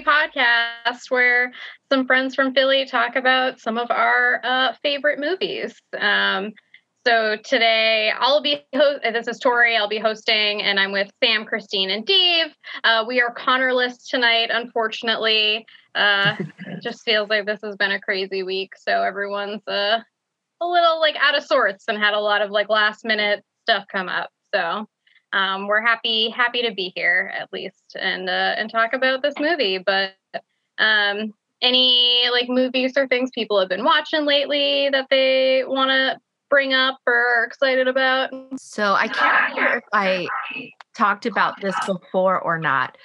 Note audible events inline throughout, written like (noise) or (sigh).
Podcast where some friends from Philly talk about some of our uh, favorite movies. Um, so today I'll be this is Tori. I'll be hosting, and I'm with Sam, Christine, and Dave. Uh, we are Connorless tonight, unfortunately. Uh, it just feels like this has been a crazy week, so everyone's uh, a little like out of sorts and had a lot of like last minute stuff come up. So um, we're happy happy to be here at least and uh, and talk about this movie. But um, any like movies or things people have been watching lately that they want to bring up or are excited about? So I can't remember if I talked about this before or not,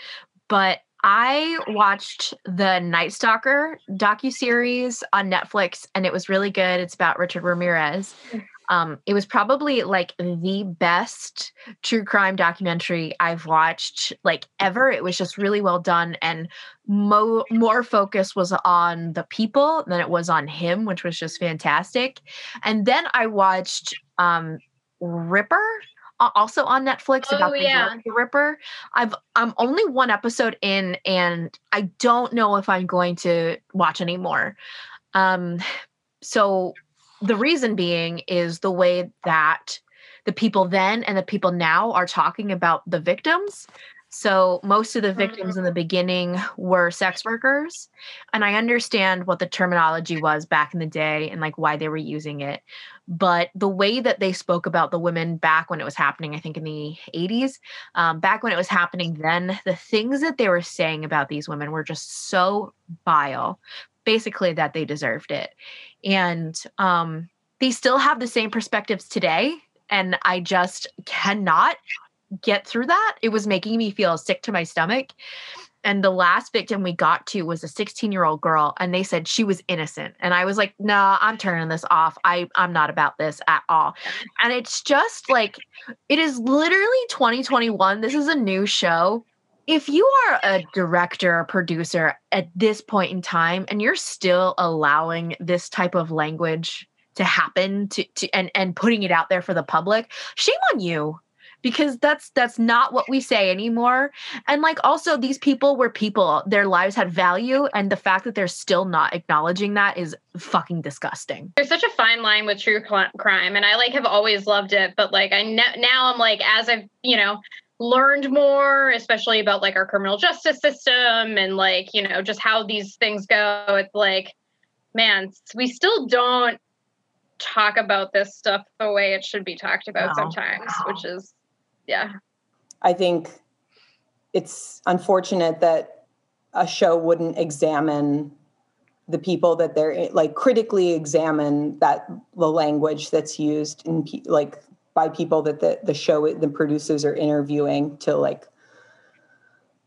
but I watched the Night Stalker docu series on Netflix, and it was really good. It's about Richard Ramirez. Um, it was probably like the best true crime documentary I've watched like ever. It was just really well done, and mo- more focus was on the people than it was on him, which was just fantastic. And then I watched um, Ripper also on Netflix oh, about the, yeah. the Ripper. I've I'm only one episode in, and I don't know if I'm going to watch anymore. Um, so the reason being is the way that the people then and the people now are talking about the victims. So most of the victims in the beginning were sex workers. And I understand what the terminology was back in the day and like why they were using it. But the way that they spoke about the women back when it was happening, I think in the 80s, um, back when it was happening then, the things that they were saying about these women were just so vile, basically that they deserved it. And um, they still have the same perspectives today. And I just cannot get through that. It was making me feel sick to my stomach. And the last victim we got to was a 16 year old girl, and they said she was innocent. And I was like, nah, I'm turning this off. I, I'm not about this at all. And it's just like, it is literally 2021. This is a new show. If you are a director or producer at this point in time and you're still allowing this type of language to happen to, to and and putting it out there for the public shame on you. Because that's that's not what we say anymore. And like also these people were people. Their lives had value and the fact that they're still not acknowledging that is fucking disgusting. There's such a fine line with true crime and i like have always loved it but like i ne- now i'm like as i've you know learned more especially about like our criminal justice system and like you know just how these things go. It's like man we still don't talk about this stuff the way it should be talked about sometimes which is yeah. I think it's unfortunate that a show wouldn't examine the people that they're like critically examine that the language that's used in like by people that the, the show the producers are interviewing to like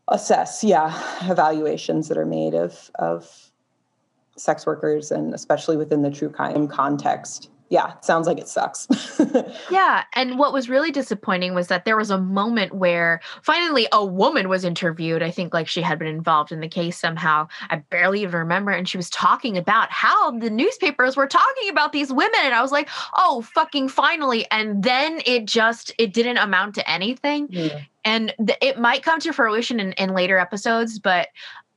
assess yeah evaluations that are made of of sex workers and especially within the true crime context yeah, sounds like it sucks. (laughs) yeah. And what was really disappointing was that there was a moment where finally a woman was interviewed. I think like she had been involved in the case somehow. I barely even remember. And she was talking about how the newspapers were talking about these women. And I was like, oh, fucking finally. And then it just, it didn't amount to anything. Yeah. And th- it might come to fruition in, in later episodes, but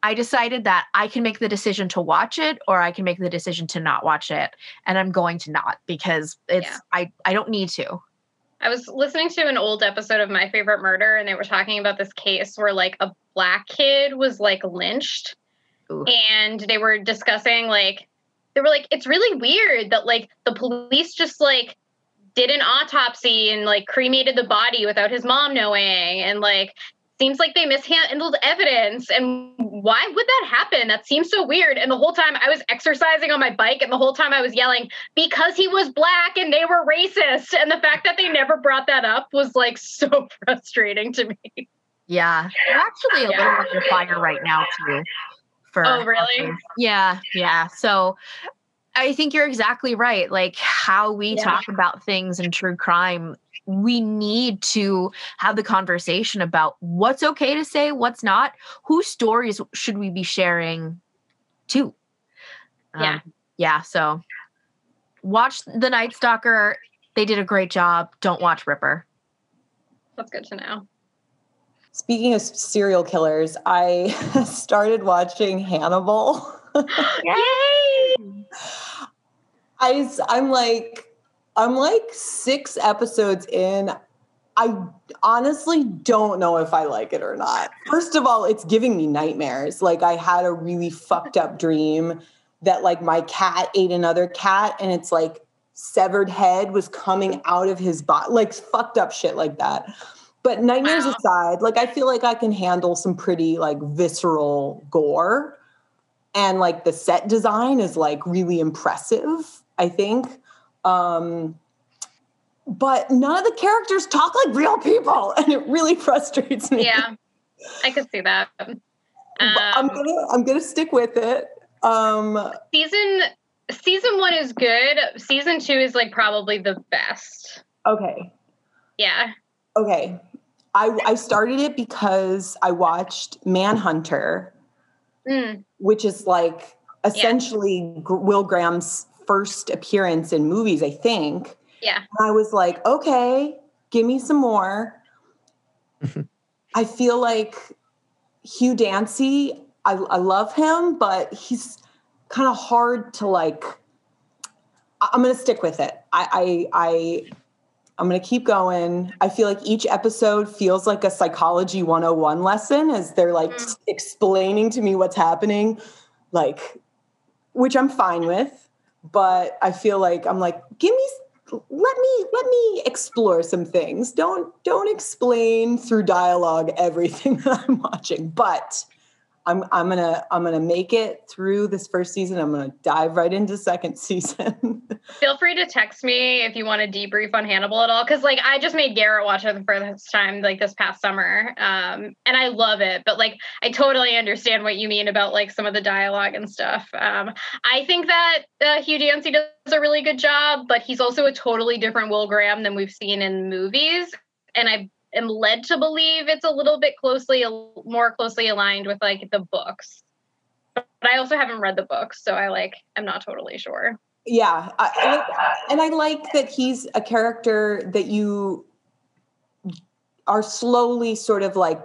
I decided that I can make the decision to watch it or I can make the decision to not watch it. And I'm going to not because it's yeah. I, I don't need to. I was listening to an old episode of My Favorite Murder and they were talking about this case where like a black kid was like lynched. Ooh. And they were discussing like they were like, it's really weird that like the police just like did an autopsy and like cremated the body without his mom knowing and like seems like they mishandled evidence. And why would that happen? That seems so weird. And the whole time i was exercising on my bike and the whole time i was yelling because he was black and they were racist. And the fact that they never brought that up was like (laughs) so frustrating to me. Yeah. They're actually a yeah. little under fire right now too for oh really? yeah. Yeah. So I think you're exactly right. Like how we yeah. talk about things in true crime we need to have the conversation about what's okay to say, what's not, whose stories should we be sharing too. Yeah. Um, yeah. So watch The Night Stalker. They did a great job. Don't watch Ripper. That's good to know. Speaking of serial killers, I (laughs) started watching Hannibal. (laughs) Yay! I I'm like I'm like 6 episodes in. I honestly don't know if I like it or not. First of all, it's giving me nightmares. Like I had a really fucked up dream that like my cat ate another cat and it's like severed head was coming out of his body, like fucked up shit like that. But nightmares Wow. aside, like I feel like I can handle some pretty like visceral gore. And like the set design is like really impressive, I think. Um but none of the characters talk like real people (laughs) and it really (laughs) frustrates me. Yeah, I could see that. But I'm Um, gonna I'm gonna stick with it. Um season season one is good. Season two is like probably the best. okay. Yeah. Okay. I I started it because I watched Manhunter, Mm, which is like essentially Gr- Will Graham's first appearance in movies, I think. yeah. And I was like, okay, give me some more. (laughs) I feel like Hugh Dancy, I, I love him, but he's kind of hard to like. I- I'm gonna stick with it. I I, I I'm gonna keep going. I feel like each episode feels like a psychology 101 lesson as they're like Mm. explaining to me what's happening, like which I'm fine with. But I feel like I'm like, give me let me let me explore some things. Don't don't explain through dialogue everything (laughs) that I'm watching. But I'm I'm gonna I'm gonna make it through this first season. I'm gonna dive right into second (laughs) season. Feel free to text me if you want to debrief on Hannibal at all. Cause like I just made Garrett watch it the first time like this past summer. Um, and I love it, but like I totally understand what you mean about like some of the dialogue and stuff. Um, I think that uh, Hugh Dancy does a really good job, but he's also a totally different Will Graham than we've seen in movies. And I am led to believe it's a little bit closely, more closely aligned with like the books. But I also haven't read the books, so I like I'm not totally sure. yeah, I, I- and I like that he's a character that you are slowly sort of like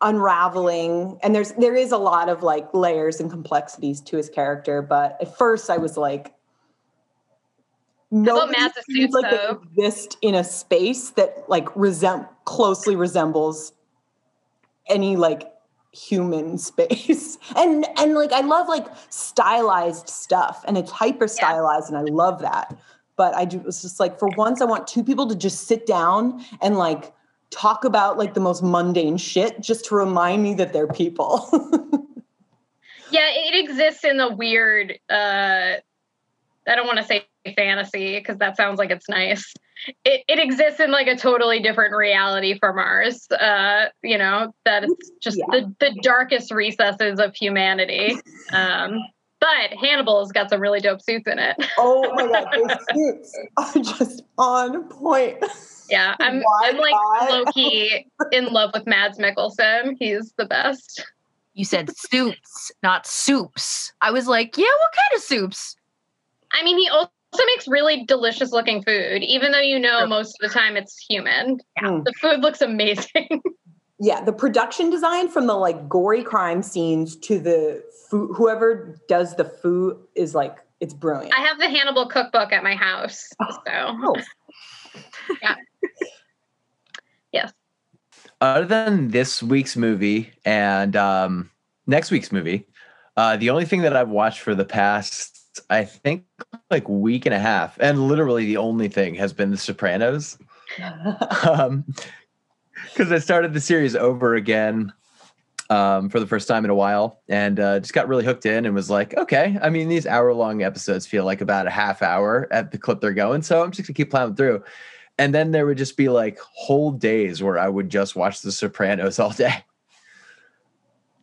unraveling and there's there is a lot of like layers and complexities to his character but at first i was like no seems like they exist in a space that like resem- closely resembles any like human (laughs) space. And and like i love like stylized stuff and it's hyper stylized and i love that. But i ju- was just like for once i want two people to just sit down and like talk about like the most mundane shit just to remind me that they're people. (laughs) Yeah, it exists in a weird uh I don't want to say fantasy because that sounds like it's nice. It it exists in like a totally different reality from ours. Uh, you know, that it's just Yeah. the, the darkest recesses of humanity. Um but Hannibal's got some really dope suits in it. oh my god (laughs) those suits are just on point Yeah, I'm Why I'm like not? low key in love with Mads Mikkelsen. He's the best. You said soups, not soups. I was like, yeah, what kind of soups? I mean, he also makes really delicious looking food, even though you know most of the time it's human. Mm. The food looks amazing. (laughs) yeah the production design from the like gory crime scenes to the food whoever does the food is like it's brilliant I have the Hannibal cookbook at my house. So, Oh. (laughs) yeah. yes. Other than this week's movie and um, next week's movie, uh, the only thing that I've watched for the past, I think, like week and a half, and literally the only thing has been The Sopranos. (laughs) um, because I started the series over again um, for the first time in a while, and uh, just got really hooked in, and was like, okay. I mean, these hour-long episodes feel like about a half hour at the clip they're going, so I'm just gonna keep plowing through. And then there would just be like whole days where I would just watch The Sopranos all day.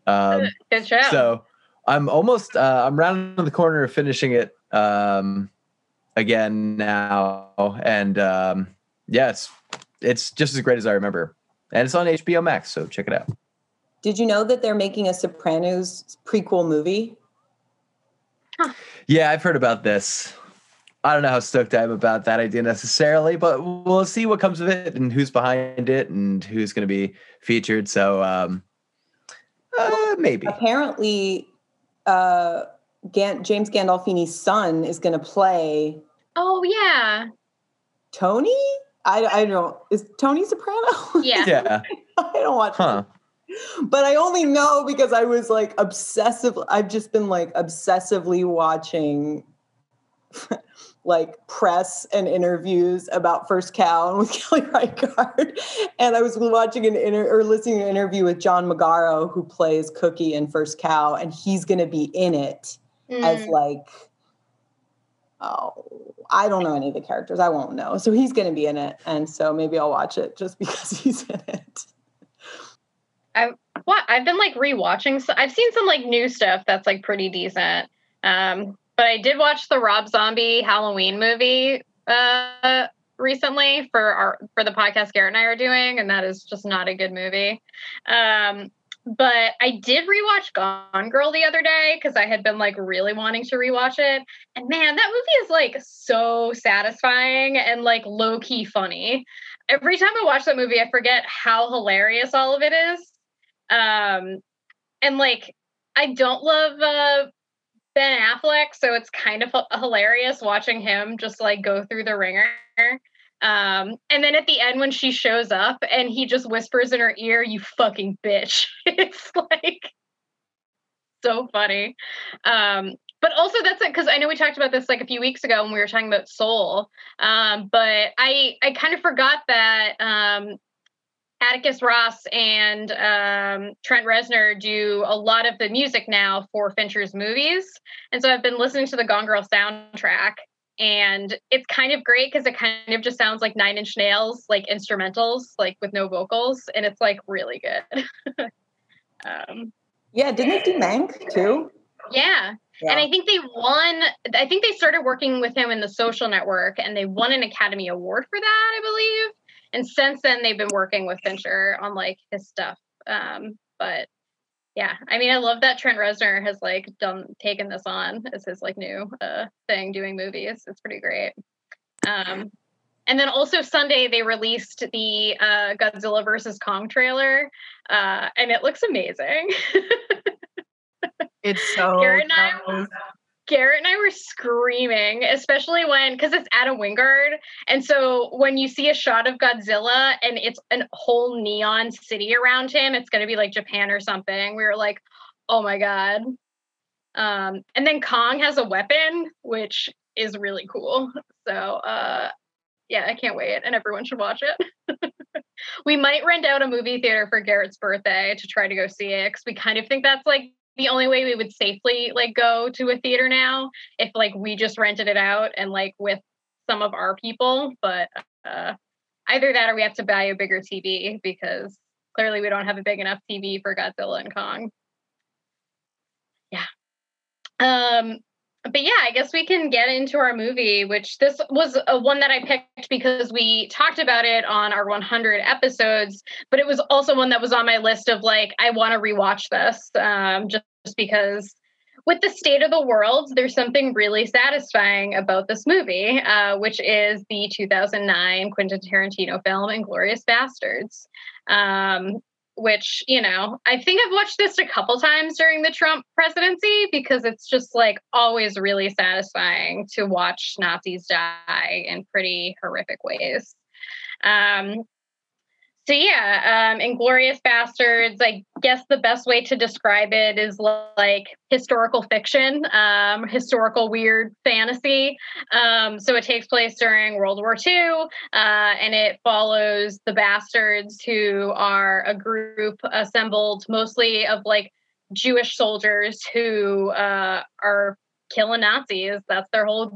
Um, Good show. so I'm almost uh, I'm rounding the corner of finishing it um, again now, and um, yeah, it's it's just as great as I remember, and it's on HBO Max, so check it out. did you know that they're making a sopranos prequel movie Yeah, I've heard about this. I don't know how stoked I am about that idea necessarily, but we'll see what comes of it and who's behind it and who's going to be featured. So um, uh, maybe. Apparently, uh, Gan- James Gandolfini's son is going to play. Oh yeah, Tony. I, I don't. Know. Is Tony Soprano? (laughs) Yeah. Yeah. I don't watch. Huh. But I only know because I was like obsessive. I've just been like obsessively watching (laughs) like press and interviews about First Cow and with (laughs) Kelly Reichardt. And I was watching an inter- or listening to an interview with John Magaro, who plays Cookie in First Cow, and he's going to be in it as Mm. like, oh, I don't know any of the characters. I won't know. So he's going to be in it, and so maybe I'll watch it just (laughs) because he's in it. I what I've been like rewatching. So I've seen some like new stuff that's like pretty decent. Um, but I did watch the Rob Zombie Halloween movie uh recently for our for the podcast Garrett and I are doing, and that is just not a good movie. Um, but I did rewatch Gone Girl the other day because I had been like really wanting to rewatch it. And man, that movie is like so satisfying and like low key funny. Every time I watch that movie, I forget how hilarious all of it is. Um, and like, I don't love uh, Ben Affleck, so it's kind of hilarious watching him just like go through the wringer. Um, and then at the end, when she shows up and he just whispers in her ear, "You fucking bitch," (laughs) it's like so funny. Um, but also that's it because I know we talked about this like a few weeks ago when we were talking about Soul. Um, but I I kind of forgot that um, Atticus Ross and um, Trent Reznor do a lot of the music now for Fincher's movies, and so I've been listening to the Gone Girl soundtrack, and it's kind of great because it kind of just sounds like Nine Inch Nails, like instrumentals, like with no vocals, and it's like really good. (laughs) um, Yeah, didn't they do Mank too? yeah. And I think they won. I think they started working with him in the Social Network, and they won an Academy Award for that, I believe. And since then, they've been working with Fincher on like his stuff. Um, but yeah, I mean, I love that Trent Reznor has like done taken this on as his like new uh, thing, doing movies. It's pretty great. Um, and then also Sunday they released the uh, Godzilla versus Kong trailer, uh, and it looks amazing. (laughs) It's so Garrett and I-. Garrett and I were screaming, especially when because it's Adam Wingard, and so when you see a shot of Godzilla and it's a whole neon city around him, it's going to be like Japan or something. We were like, "Oh my god!" Um, and then Kong has a weapon, which is really cool. So, uh, yeah, I can't wait, and everyone should watch it. (laughs) we might rent out a movie theater for Garrett's birthday to try to go see it because we kind of think that's like the only way we would safely like go to a theater now if like we just rented it out and like with some of our people but uh either that or we have to buy a bigger tv because clearly we don't have a big enough tv for godzilla and kong. Yeah. Um but yeah i guess we can get into our movie which this was a one that i picked because we talked about it on our 100 episodes but it was also one that was on my list of like i want to rewatch this um, just because with the state of the world there's something really satisfying about this movie uh, which is the 2009 quentin tarantino film inglourious basterds. Um, which you know i think i've watched this a couple times during the trump presidency because it's just like always really satisfying to watch nazis die in pretty horrific ways. Um, so yeah, um, Inglourious Basterds. I guess the best way to describe it is like historical fiction, um, historical weird fantasy. Um, so it takes place during World War II, uh, and it follows the bastards, who are a group assembled mostly of like Jewish soldiers who uh, are killing Nazis. That's their whole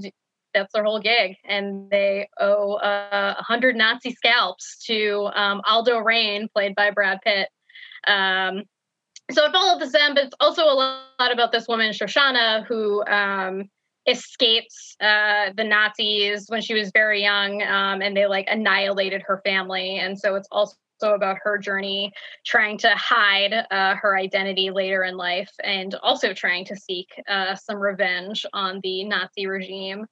that's their whole gig, and they owe uh, 100 Nazi scalps to um, Aldo Raine, played by Brad Pitt. Um, so it follows them, but it's also a lot about this woman Shoshana who um, escapes uh, the Nazis when she was very young, um, and they like annihilated her family, and so it's also about her journey trying to hide uh, her identity later in life and also trying to seek uh, some revenge on the Nazi regime.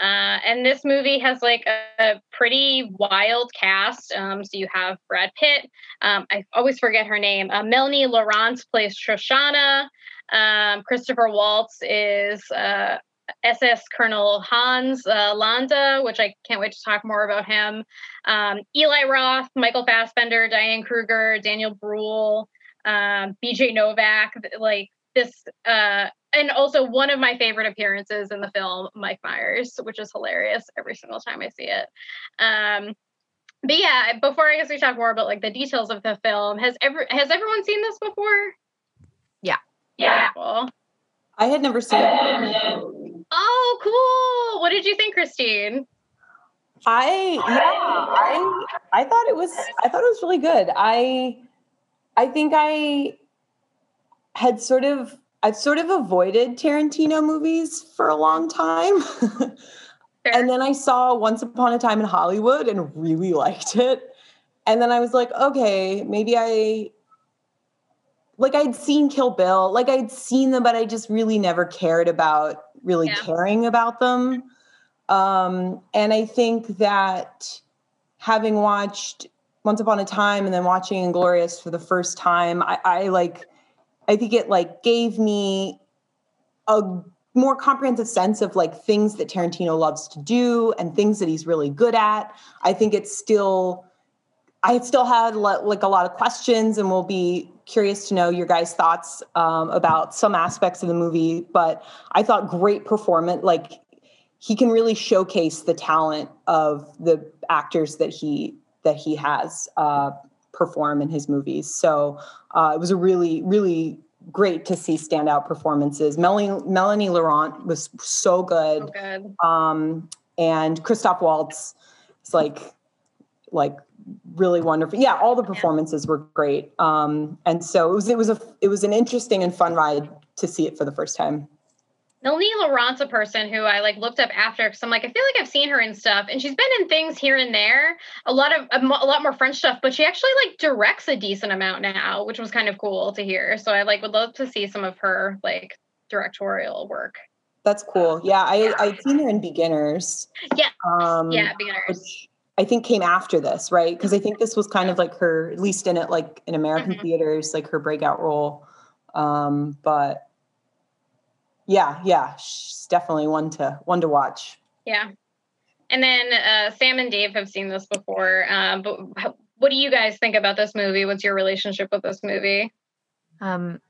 Uh, and this movie has like a, a pretty wild cast. Um, so you have Brad Pitt. Um, I always forget her name. Uh, Melanie Laurent plays Shoshana. Um, Christopher Waltz is uh, SS Colonel Hans uh, Landa, which I can't wait to talk more about him. Um, Eli Roth, Michael Fassbender, Diane Kruger, Daniel Bruhl, um, BJ Novak. Like this, uh, and also one of my favorite appearances in the film, Mike Myers, which is hilarious every single time I see it. Um, but yeah, before I guess we talk more about like the details of the film, has ever has everyone seen this before? Yeah. Yeah. Cool. I had never seen it. Oh, cool. What did you think, Christine? I yeah, I I thought it was I thought it was really good. I I think I had sort of I've sort of avoided Tarantino movies for a long time. (laughs) and then I saw Once Upon a Time in Hollywood and really liked it. And then I was like, okay, maybe I like I'd seen Kill Bill, like I'd seen them, but I just really never cared about really yeah. caring about them. Um, and I think that having watched Once Upon a Time and then watching Inglourious for the first time, I, I like, I think it like gave me a more comprehensive sense of like things that Tarantino loves to do and things that he's really good at. I think it's still, I still had like a lot of questions and we'll be curious to know your guys' thoughts um, about some aspects of the movie. But I thought great performance, like he can really showcase the talent of the actors that he that he has uh, perform in his movies. So uh, it was a really really great to see standout performances. Melanie Melanie Laurent was so good, so good. Um, and Christoph Waltz is like like really wonderful. Yeah, all the performances were great. Um, and so it was it was a it was an interesting and fun ride to see it for the first time. Melanie Laurent's a person who I like looked up after because I'm like I feel like I've seen her in stuff and she's been in things here and there a lot of a, a, lot more French stuff but she actually like directs a decent amount now which was kind of cool to hear so I like would love to see some of her like directorial work. That's cool. Yeah, I I'd seen her in Beginners. Yeah. Um, yeah, Beginners. I think came after this, right? Because I think this was kind of like her, at least in it, like in American mm-hmm. theaters, like her breakout role. Um, but yeah, yeah, she's definitely one to one to watch. Yeah, and then uh, Sam and Dave have seen this before. Um, but what do you guys think about this movie? What's your relationship with this movie? Um,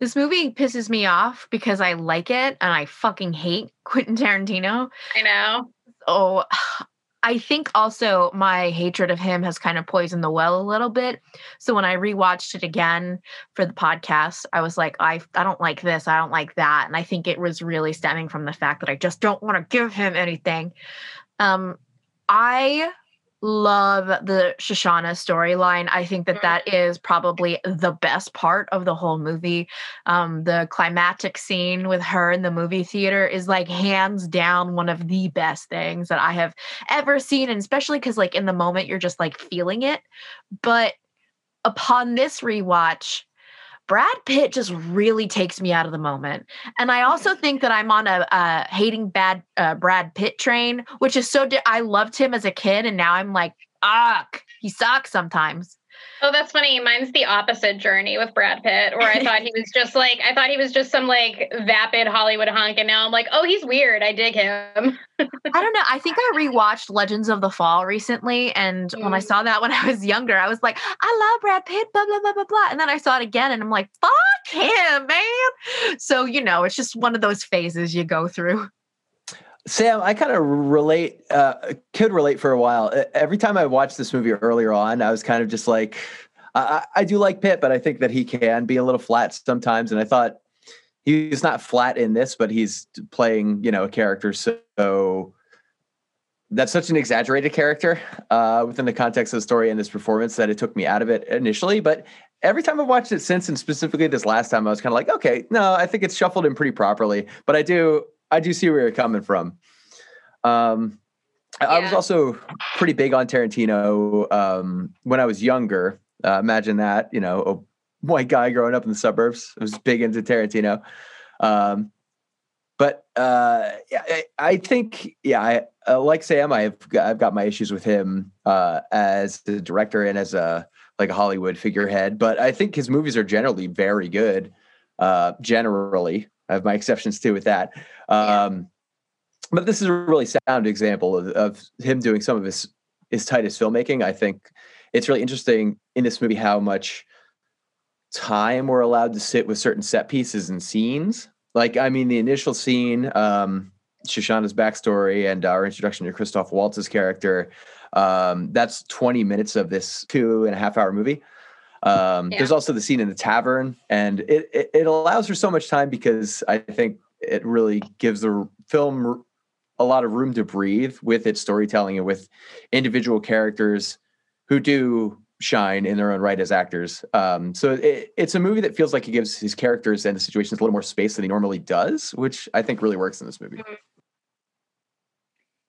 this movie pisses me off because I like it and I fucking hate (laughs) Quentin Tarantino. I know. Oh, (sighs) I think also my hatred of him has kind of poisoned the well a little bit. So when I rewatched it again for the podcast, I was like, I I don't like this, I don't like that, and I think it was really stemming from the fact that I just don't want to give him anything. Um, I love the Shoshana storyline. I think that that mm-hmm. probably the best part of the whole movie. Um, the climatic scene with her in the movie theater is like hands down one of the best things that I have ever seen, and especially because like in the moment you're just like feeling it. But upon this rewatch, Brad Pitt just really takes me out of the moment. And I also think that I'm on a, a hating bad uh, Brad Pitt train, which is so. Di- I loved him as a kid, and now I'm like, ah, he sucks sometimes. Oh, that's funny. Mine's the opposite journey with Brad Pitt, where I thought he was just like I thought he was just some like vapid Hollywood hunk, and now I'm like, oh, he's weird. I dig him. I don't know. I think I rewatched Legends of the Fall recently, and mm. when I mm. saw that when I was younger, I was like, I love Brad Pitt, blah blah blah blah blah. And then I saw it again, and I'm like, fuck him, man. So you know, it's just one of those phases you go through. Sam, I kind of relate, uh, could relate for a while. Every time I watched this movie earlier on, I was kind of just like, I, I do like Pitt, but I think that he can be a little flat sometimes. And I thought he's not flat in this, but he's playing, you know, a character. So that's such an exaggerated character uh, within the context of the story and this performance that it took me out of it initially. But every time I've watched it since, and specifically this last time, I was kind of like, okay, no, I think it's shuffled in pretty properly. But I do, I do see where you're coming from. Um, yeah. I was also pretty big on Tarantino um, when I was younger. Uh, imagine that, you know, a white guy growing up in the suburbs. I was big into Tarantino. Um, but uh, yeah, I, I think yeah, I uh, like Sam. I've got, I've got my issues with him uh, as the director and as a like a Hollywood figurehead, but I think his movies are generally very good. Uh, generally, I have my exceptions too with that. Um, but this is a really sound example of, of him doing some of his his tightest filmmaking. I think it's really interesting in this movie how much time we're allowed to sit with certain set pieces and scenes. Like, I mean, the initial scene, um, Shoshana's backstory and our introduction to Christoph Waltz's character, um, that's 20 minutes of this two and a half hour movie. Um, yeah. There's also the scene in the tavern, and it, it, it allows for so much time because I think it really gives the film a lot of room to breathe with its storytelling and with individual characters who do shine in their own right as actors. Um, so it, it's a movie that feels like it gives his characters and the situations a little more space than he normally does, which I think really works in this movie. Mm-hmm.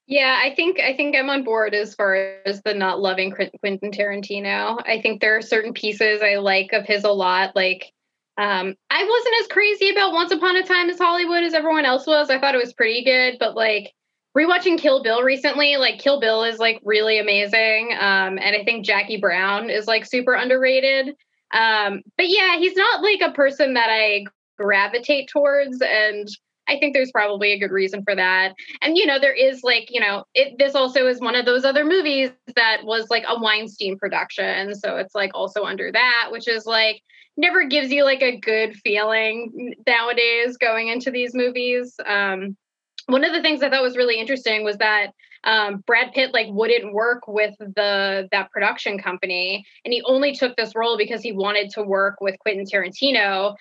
Yeah, I think I think I'm on board as far as the not loving Quentin Tarantino. I think there are certain pieces I like of his a lot. Like, um, I wasn't as crazy about Once Upon a Time as Hollywood as everyone else was. I thought it was pretty good, but like rewatching Kill Bill recently, like Kill Bill is like really amazing. Um, and I think Jackie Brown is like super underrated. Um, but yeah, he's not like a person that I gravitate towards and I think there's probably a good reason for that. And you know, there is like, you know, it this also is one of those other movies that was like a Weinstein production, so it's like also under that, which is like never gives you like a good feeling nowadays going into these movies. Um one of the things I thought was really interesting was that um, Brad Pitt like wouldn't work with the that production company, and he only took this role because he wanted to work with Quentin Tarantino.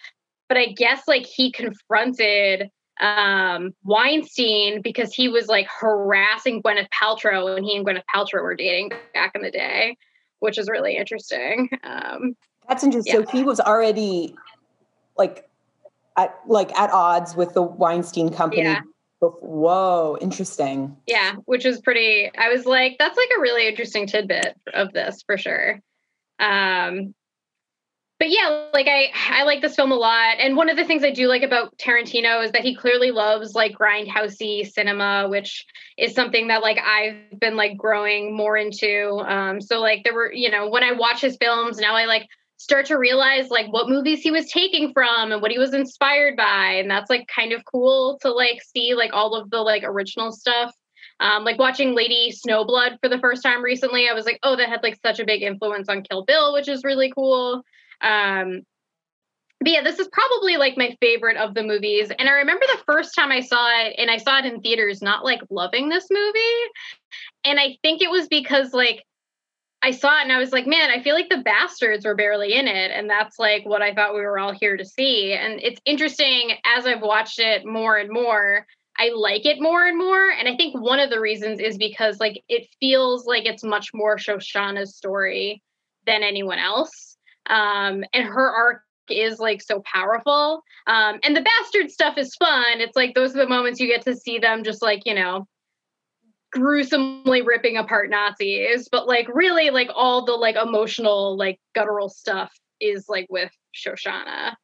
But I guess like he confronted um, Weinstein because he was like harassing Gwyneth Paltrow when he and Gwyneth Paltrow were dating back in the day, which is really interesting. Um, That's interesting. Yeah. So he was already like at like at odds with the Weinstein company yeah. Whoa, interesting. Yeah, which is pretty. I was like, that's like a really interesting tidbit of this for sure. Um, but yeah, like I I like this film a lot. And one of the things I do like about Tarantino is that he clearly loves like grindhousey cinema, which is something that like I've been like growing more into. Um, so like there were, you know, when I watch his films, now I like start to realize like what movies he was taking from and what he was inspired by and that's like kind of cool to like see like all of the like original stuff um, like watching lady snowblood for the first time recently i was like oh that had like such a big influence on kill bill which is really cool um, but yeah this is probably like my favorite of the movies and i remember the first time i saw it and i saw it in theaters not like loving this movie and i think it was because like I saw it and I was like, man, I feel like the bastards were barely in it. And that's like what I thought we were all here to see. And it's interesting as I've watched it more and more, I like it more and more. And I think one of the reasons is because like it feels like it's much more Shoshana's story than anyone else. Um, and her arc is like so powerful. Um, and the bastard stuff is fun. It's like those are the moments you get to see them just like, you know, gruesomely ripping apart Nazis, but like really like all the like emotional like guttural stuff is like with Shoshana.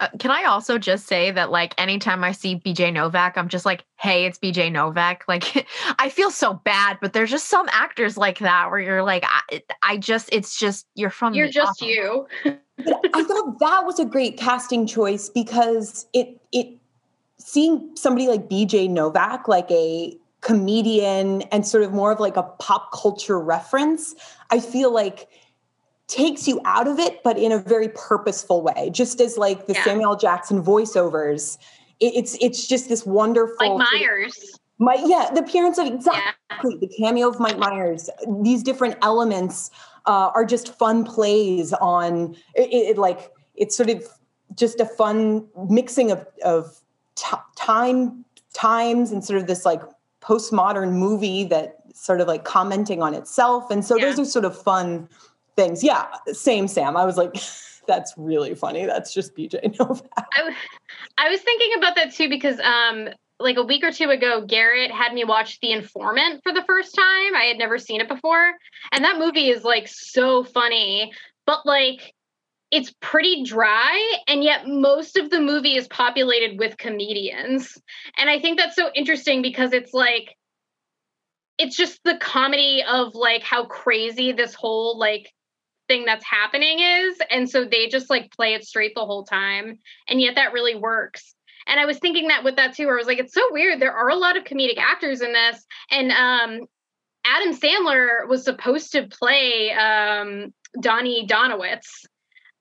Uh, can I also just say that like anytime I see BJ Novak, I'm just like, hey, it's BJ Novak. Like (laughs) I feel so bad, but there's just some actors like that where you're like, I, I just, it's just you're from. You're just you. (laughs) I thought that was a great casting choice because it it seeing somebody like BJ Novak, like a comedian and sort of more of like a pop culture reference, I feel like takes you out of it, but in a very purposeful way. Just as like the yeah. Samuel Jackson voiceovers, it, it's it's just this wonderful like Myers. My yeah, the appearance of exactly yeah. the cameo of Mike Myers. These different elements uh, are just fun plays on it, it, Like it's sort of just a fun mixing of of t- time times and sort of this like postmodern movie that sort of like commenting on itself. And so yeah. those are sort of fun things. Yeah, same Sam. I was like, (laughs) that's really funny. That's just BJ (laughs) Novak. I, I was thinking about that too because um like a week or two ago, Garrett had me watch The Informant for the first time. I had never seen it before. And that movie is like so funny, but like it's pretty dry and yet most of the movie is populated with comedians and i think that's so interesting because it's like it's just the comedy of like how crazy this whole like thing that's happening is and so they just like play it straight the whole time and yet that really works and i was thinking that with that too where i was like it's so weird there are a lot of comedic actors in this and um adam sandler was supposed to play um donnie donowitz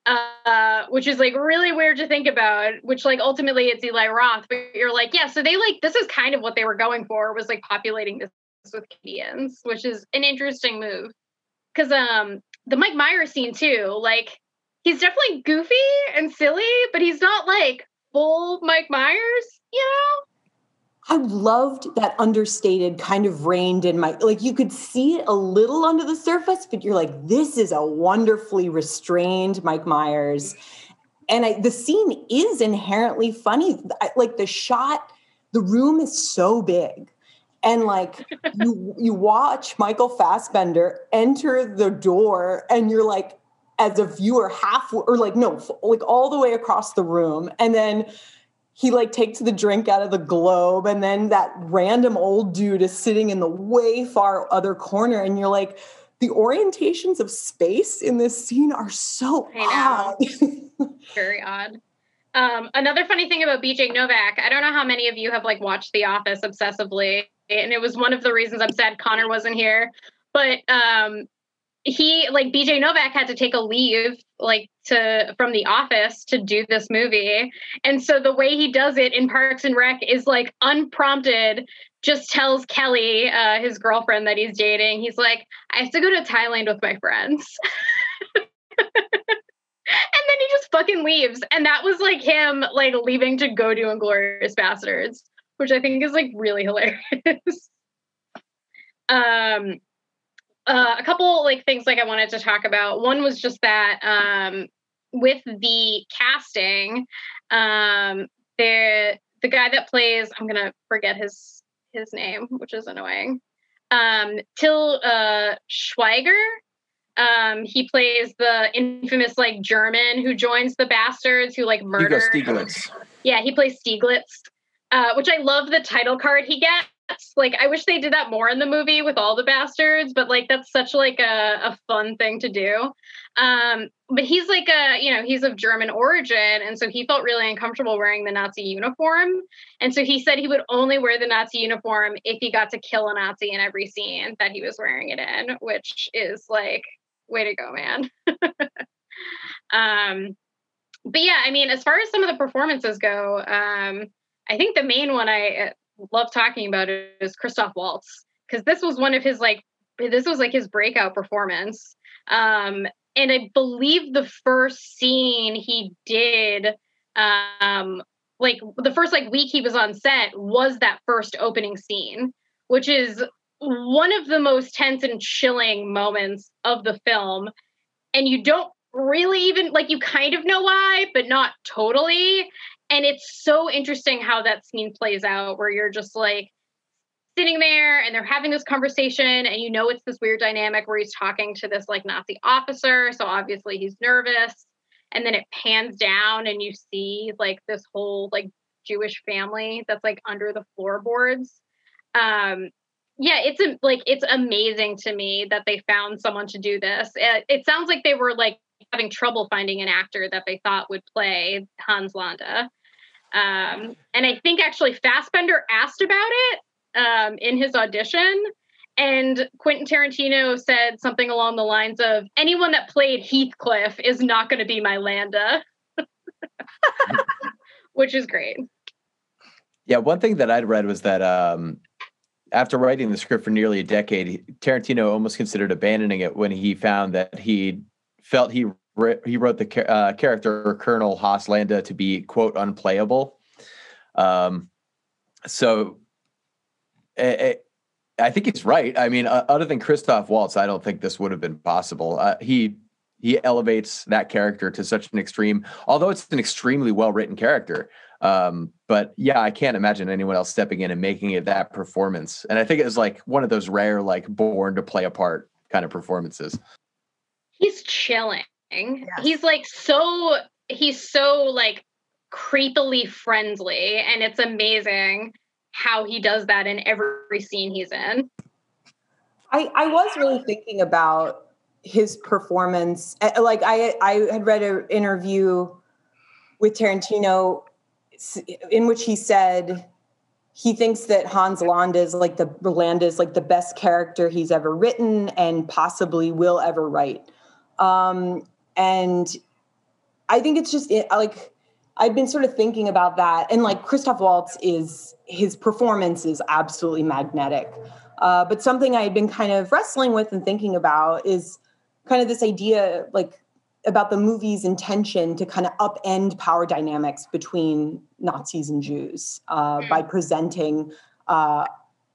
uh, which is like really weird to think about. Which like ultimately it's Eli Roth, but you're like, yeah. So they like this is kind of what they were going for was like populating this with comedians, which is an interesting move. Because um, the Mike Myers scene too, like he's definitely goofy and silly, but he's not like full Mike Myers, you know. I loved that understated kind of reined in my like you could see it a little under the surface, but you're like, this is a wonderfully restrained Mike Myers. And I, the scene is inherently funny. I, like the shot, the room is so big. And like you you watch Michael Fassbender enter the door and you're like as a viewer half or like no like all the way across the room. And then he like takes the drink out of the globe and then that random old dude is sitting in the way far other corner and you're like the orientations of space in this scene are so odd. (laughs) Very odd. Um, another funny thing about bj novak i don't know how many of you have like watched the office obsessively and it was one of the reasons i'm sad connor wasn't here but um, he like BJ Novak had to take a leave like to from the office to do this movie. And so the way he does it in Parks and Rec is like unprompted just tells Kelly, uh, his girlfriend that he's dating, he's like, I have to go to Thailand with my friends. (laughs) and then he just fucking leaves. And that was like him like leaving to go do Inglourious Basterds, which I think is like really hilarious. (laughs) um uh, a couple like things like I wanted to talk about. One was just that um, with the casting, um, the the guy that plays I'm gonna forget his his name, which is annoying. Um, Till uh, Schweiger. Um, he plays the infamous like German who joins the bastards who like murder. Stiglitz. Yeah, he plays Stiglitz, uh, which I love the title card he gets like I wish they did that more in the movie with all the bastards, but like that's such like a, a fun thing to do. Um, but he's like a you know he's of German origin, and so he felt really uncomfortable wearing the Nazi uniform, and so he said he would only wear the Nazi uniform if he got to kill a Nazi in every scene that he was wearing it in, which is like way to go, man. (laughs) um, but yeah, I mean, as far as some of the performances go, um, I think the main one I love talking about is Christoph Waltz because this was one of his like this was like his breakout performance. Um, and I believe the first scene he did, um, like the first like week he was on set was that first opening scene, which is one of the most tense and chilling moments of the film. And you don't really even like you kind of know why, but not totally and it's so interesting how that scene plays out where you're just like sitting there and they're having this conversation and you know it's this weird dynamic where he's talking to this like nazi officer so obviously he's nervous. And then it pans down and you see like this whole like jewish family that's like under the floorboards. Um yeah it's a, like it's amazing to me that they found someone to do this. It, it sounds like they were like having trouble finding an actor that they thought would play hans landa um, and I think actually Fassbender asked about it um, in his audition. And Quentin Tarantino said something along the lines of anyone that played Heathcliff is not going to be my Landa, (laughs) which is great. Yeah, one thing that I'd read was that um, after writing the script for nearly a decade, Tarantino almost considered abandoning it when he found that he felt he he wrote the uh, character Colonel Hans Landa to be quote unplayable. Um, so it, it, I think he's right. I mean, uh, other than Christoph Waltz, I don't think this would have been possible. Uh, he he elevates that character to such an extreme, although it's an extremely well written character. Um, but yeah, I can't imagine anyone else stepping in and making it that performance. And I think it was like one of those rare, like born to play a part kind of performances. He's chilling Yes. He's like so he's so like creepily friendly and it's amazing how he does that in every scene he's in. I I was really thinking about his performance eh, like I I had read an interview with Tarantino in which he said he thinks that Hans Landa is like the Landa is like the best character he's ever written and possibly will ever write. Um, and I think it's just it, like I've been sort of thinking about that, and like Christoph Waltz is his performance is absolutely magnetic. Uh, but something I had been kind of wrestling with and thinking about is kind of this idea, like about the movie's intention to kind of upend power dynamics between Nazis and Jews uh, by mm. presenting uh,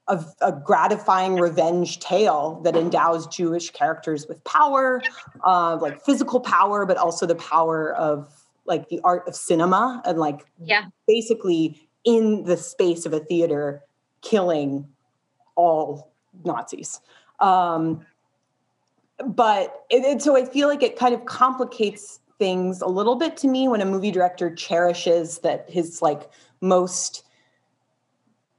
a, a, gratifying revenge tale that endows Jewish characters with power, uh, like physical power, but also the power of like the art of cinema and like yeah, basically in the space of a theater, killing all Nazis. Um, but it, it, so I feel like it kind of complicates things a little bit to me when a movie director cherishes that his like most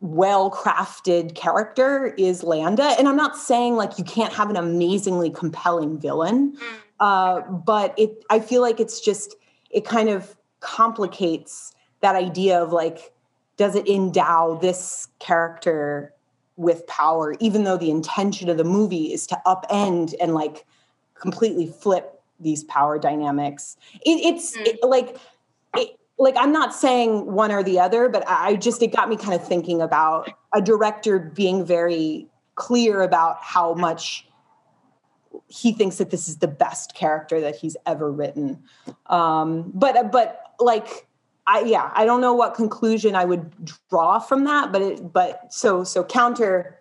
well crafted character is Landa. And I'm not saying like you can't have an amazingly compelling villain, mm. uh, but it I feel like it's just it kind of complicates that idea of like does it endow this character with power, even though the intention of the movie is to upend and like completely flip these power dynamics. It, it's mm. it, like, it, like I'm not saying one or the other, but I just it got me kind of thinking about a director being very clear about how much he thinks that this is the best character that he's ever written. Um, but but like I yeah, I don't know what conclusion I would draw from that, but it but so so counter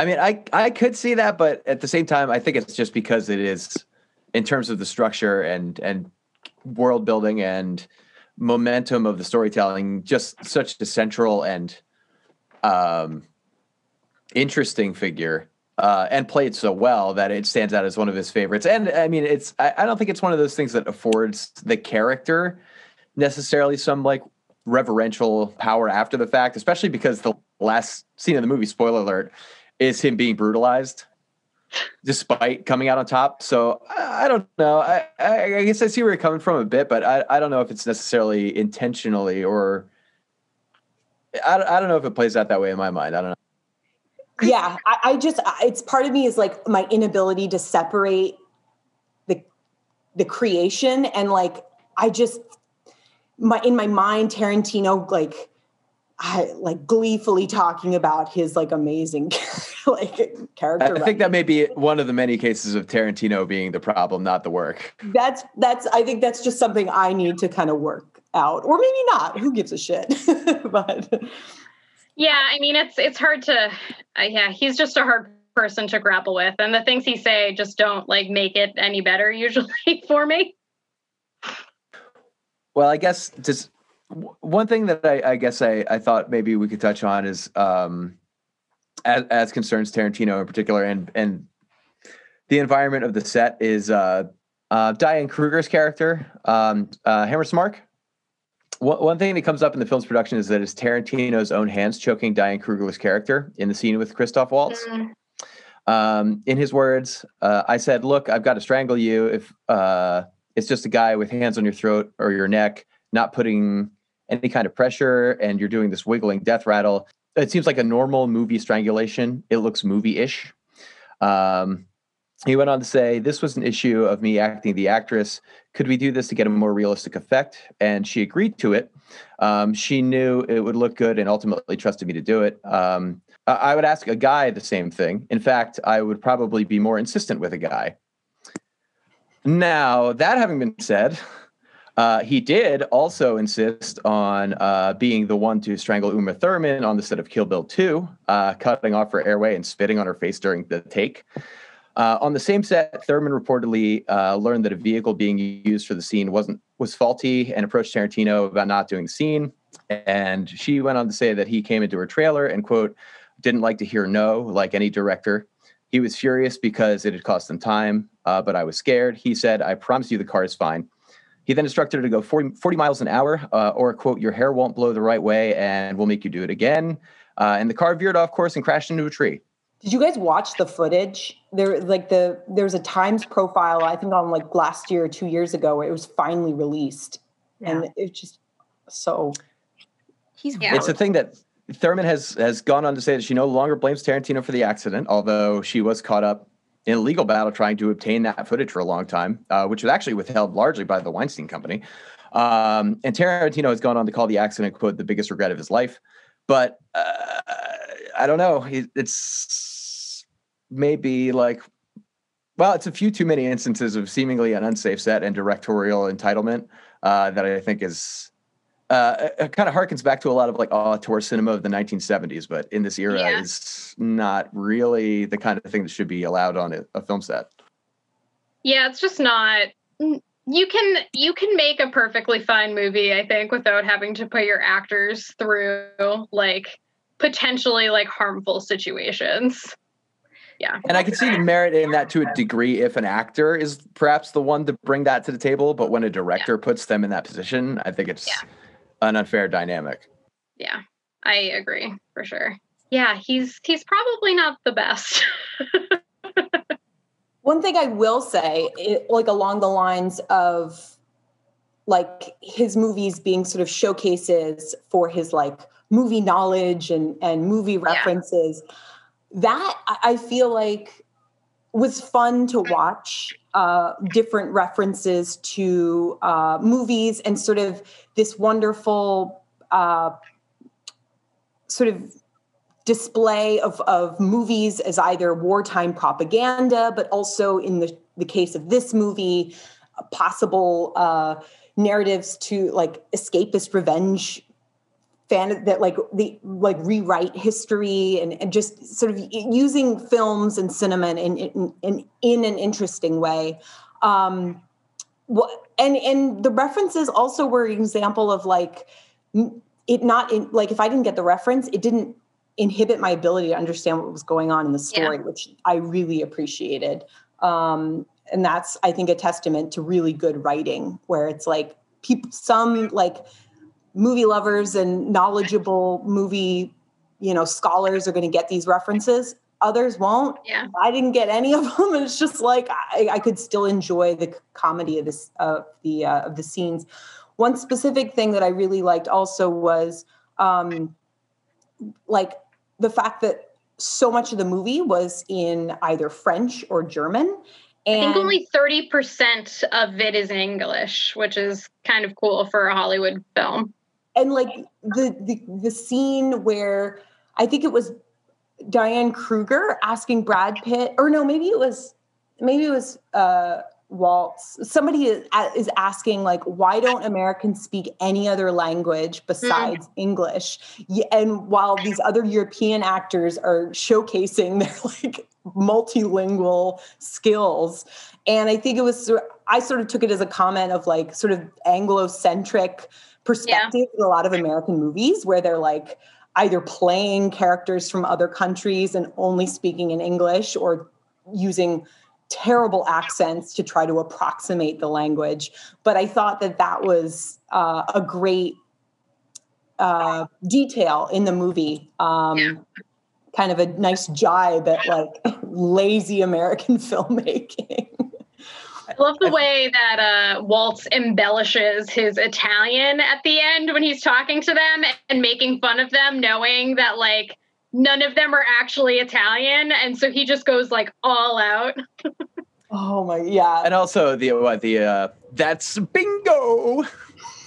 I mean, I I could see that, but at the same time, I think it's just because it is in terms of the structure and and world building and momentum of the storytelling, just such a central and um interesting figure. Uh, and played so well that it stands out as one of his favorites. And I mean, it's I, I don't think it's one of those things that affords the character necessarily some like reverential power after the fact, especially because the last scene of the movie, spoiler alert, is him being brutalized despite coming out on top. So I, I don't know. I, I, guess I see where you're coming from a bit, but I, I don't know if it's necessarily intentionally or I, I don't know if it plays out that way in my mind. I don't know. Yeah, I, I just it's part of me is like my inability to separate the the creation and like I just my in my mind tarantino like I, like gleefully talking about his like amazing (laughs) like character. I think that may be one of the many cases of Tarantino being the problem, not the work. That's that's I think that's just something I need to kind of work out, or maybe not. Who gives a shit? (laughs) but yeah, I mean it's it's hard to uh, yeah he's just a hard person to grapple with, and the things he say just don't like make it any better usually (laughs) for me. Well, I guess just one thing that I, I guess I, I thought maybe we could touch on is um, as, as concerns Tarantino in particular and and the environment of the set is uh, uh, Diane Kruger's character, um, uh, Hammersmark. One, one thing that comes up in the film's production is that it's Tarantino's own hands choking Diane Kruger's character in the scene with Christoph Waltz. Mm. Um, in his words, uh, I said, "Look, I've got to strangle you if uh, it's just a guy with hands on your throat or your neck, not putting any kind of pressure, and you're doing this wiggling death rattle. It seems like a normal movie strangulation. It looks movie-ish. Um, he went on to say, This was an issue of me acting the actress. Could we do this to get a more realistic effect? And she agreed to it. Um, she knew it would look good and ultimately trusted me to do it. Um, I would ask a guy the same thing. In fact, I would probably be more insistent with a guy. Now, that having been said, uh, he did also insist on uh, being the one to strangle Uma Thurman on the set of Kill Bill 2, uh, cutting off her airway and spitting on her face during the take. Uh, on the same set, Thurman reportedly uh, learned that a vehicle being used for the scene wasn't was faulty and approached Tarantino about not doing the scene. And she went on to say that he came into her trailer and quote didn't like to hear no, like any director. He was furious because it had cost them time, but I was scared. He said, I promise you the car is fine. He then instructed her to go 40, 40 miles an hour, uh, or, quote, your hair won't blow the right way and we'll make you do it again. Uh, and the car veered off course and crashed into a tree. Did you guys watch the footage? There, like the there's a Times profile I think on like last year or two years ago where it was finally released, Yeah. and it's just so. He's Yeah. It's a thing that Thurman has has gone on to say that she no longer blames Tarantino for the accident, although she was caught up in a legal battle trying to obtain that footage for a long time, uh, which was actually withheld largely by the Weinstein Company. Um, and Tarantino has gone on to call the accident "quote the biggest regret of his life." But uh, I don't know. It's maybe like, well, it's a few too many instances of seemingly an unsafe set and directorial entitlement uh, that I think is uh, it kind of harkens back to a lot of like auteur cinema of the 1970s, but in this era Yeah. is not really the kind of thing that should be allowed on a, a film set. Yeah, it's just not. You can you can make a perfectly fine movie, I think, without having to put your actors through like potentially like harmful situations. Yeah. And I can see the merit in that to a degree if an actor is perhaps the one to bring that to the table, but when a director puts them in that position, I think it's Yeah. An unfair dynamic. Yeah. I agree for sure. Yeah, he's he's probably not the best. (laughs) One thing I will say, it, like along the lines of like his movies being sort of showcases for his like movie knowledge and and movie references, that I I feel like was fun to watch. Uh, different references to uh, movies and sort of this wonderful uh, sort of display of, of movies as either wartime propaganda, but also in the, the case of this movie, possible uh, narratives to like escapist revenge fan that like the like rewrite history and, and just sort of using films and cinema in in, in, in an interesting way. Um, what and and the references also were an example of like it not in like if I didn't get the reference, it didn't inhibit my ability to understand what was going on in the story, which I really appreciated. Um, and that's I think a testament to really good writing, where it's like people some like movie lovers and knowledgeable movie you know scholars are going to get these references others won't Yeah. i didn't get any of them and (laughs) it's just like i, I could still enjoy the comedy of this of the uh, of the scenes one specific thing that i really liked also was um like the fact that so much of the movie was in either french or german I think only 30% of it is English, which is kind of cool for a Hollywood film. And like the, the the scene where I think it was Diane Kruger asking Brad Pitt, or no, maybe it was maybe it was uh, Waltz. Somebody is, is asking like, why don't Americans speak any other language besides English? And while these other European actors are showcasing (laughs) their like multilingual skills, and I think it was I sort of took it as a comment of like sort of Anglo-centric perspective in a lot of American movies where they're like either playing characters from other countries and only speaking in English or using terrible accents to try to approximate the language. But I thought that that was uh, a great uh, detail in the movie. Um, Yeah. Kind of a nice jibe at like (laughs) lazy American filmmaking. I love the way that uh, Waltz embellishes his Italian at the end when he's talking to them and making fun of them, knowing that like none of them are actually Italian, and so he just goes like all out. (laughs) oh my, yeah. And also the what the uh, that's bingo.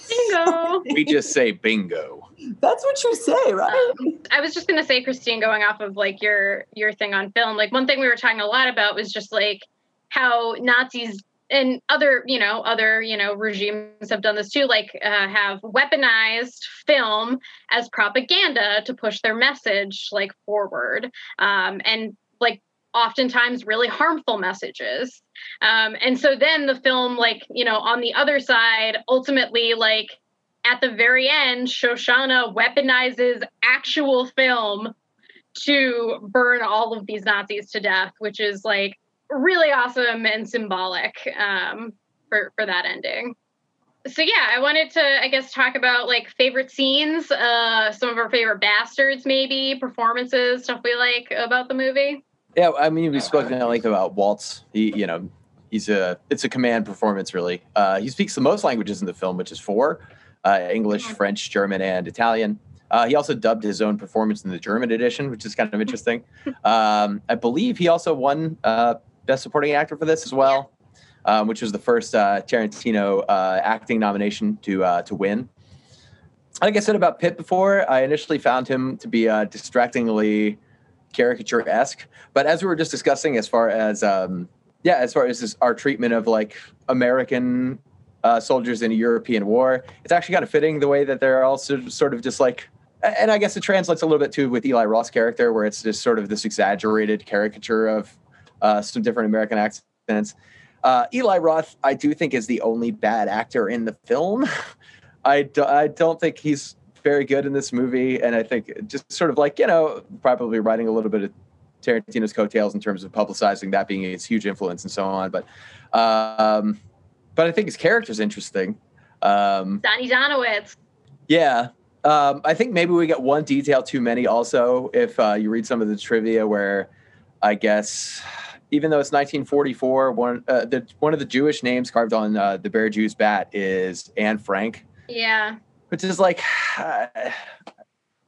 Bingo. (laughs) We just say bingo. That's what you say, right? Um, I was just gonna say, Christine, going off of like your your thing on film, like one thing we were talking a lot about was just like how Nazis and other you know other you know regimes have done this too, like uh, have weaponized film as propaganda to push their message like forward, um, and like oftentimes really harmful messages. Um, and so then the film, like you know, on the other side, ultimately like at the very end, Shoshana weaponizes actual film to burn all of these Nazis to death, which is like really awesome and symbolic um, for for that ending. So yeah, I wanted to I guess talk about like favorite scenes, uh, some of our favorite bastards, maybe performances, stuff we like about the movie. Yeah, I mean, we've spoken at length about Waltz. He, you know, he's a it's a command performance really. Uh, he speaks the most languages in the film, which is four: uh, English, mm-hmm. French, German, and Italian. Uh, he also dubbed his own performance in the German edition, which is kind of interesting. (laughs) Um, I believe he also won uh, Best Supporting Actor for this as well, um, which was the first uh, Tarantino uh, acting nomination to uh, to win. Like I said about Pitt before, I initially found him to be uh, distractingly caricature esque, but as we were just discussing, as far as um, yeah, as far as this, our treatment of like American uh, soldiers in a European war. It's actually kind of fitting the way that they're also sort of just like, and I guess it translates a little bit too with Eli Roth's character, where it's just sort of this exaggerated caricature of uh, some different American accents. Uh, Eli Roth, I do think, is the only bad actor in the film. (laughs) I, do, I don't think he's very good in this movie. And I think just sort of like, you know, probably writing a little bit of Tarantino's coattails in terms of publicizing that being his huge influence and so on. But um, but I think his character's interesting. Um, Donnie Donowitz. Yeah. Um, I think maybe we get one detail too many also if uh, you read some of the trivia where I guess even though it's 1944, one uh, the one of the Jewish names carved on uh, the Bear Jew's bat is Anne Frank. Yeah. Which is like, (sighs) I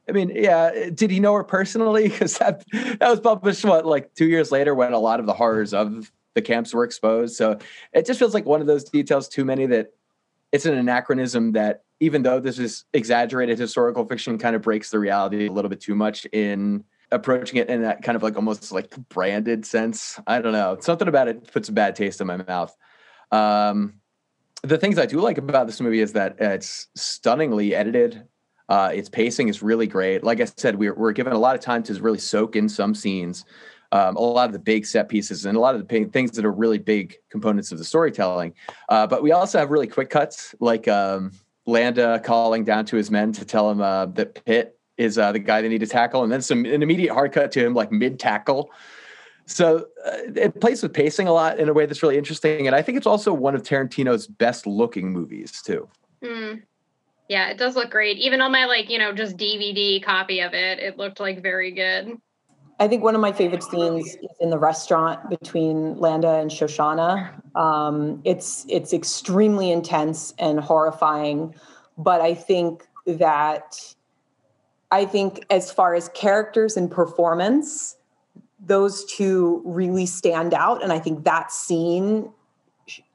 mean, yeah. Did he know her personally? (laughs) Because that that was published what like two years later when a lot of the horrors of the camps were exposed. So it just feels like one of those details too many that it's an anachronism that even though this is exaggerated historical fiction kind of breaks the reality a little bit too much in approaching it in that kind of like almost like branded sense. I don't know. Something about it puts a bad taste in my mouth. Um, the things I do like about this movie is that it's stunningly edited. Uh, its pacing is really great. Like I said, we're, we're given a lot of time to really soak in some scenes um, a lot of the big set pieces and a lot of the things that are really big components of the storytelling. Uh, but we also have really quick cuts, like um, Landa calling down to his men to tell him uh, that Pitt is uh, the guy they need to tackle, and then some an immediate hard cut to him, like mid tackle. So uh, it plays with pacing a lot in a way that's really interesting, and I think it's also one of Tarantino's best looking movies too. Mm. Yeah, it does look great. Even on my like you know just DVD copy of it, it looked like very good. I think one of my favorite scenes is in the restaurant between Landa and Shoshana. Um, it's it's extremely intense and horrifying, but I think that I think as far as characters and performance, those two really stand out, and I think that scene,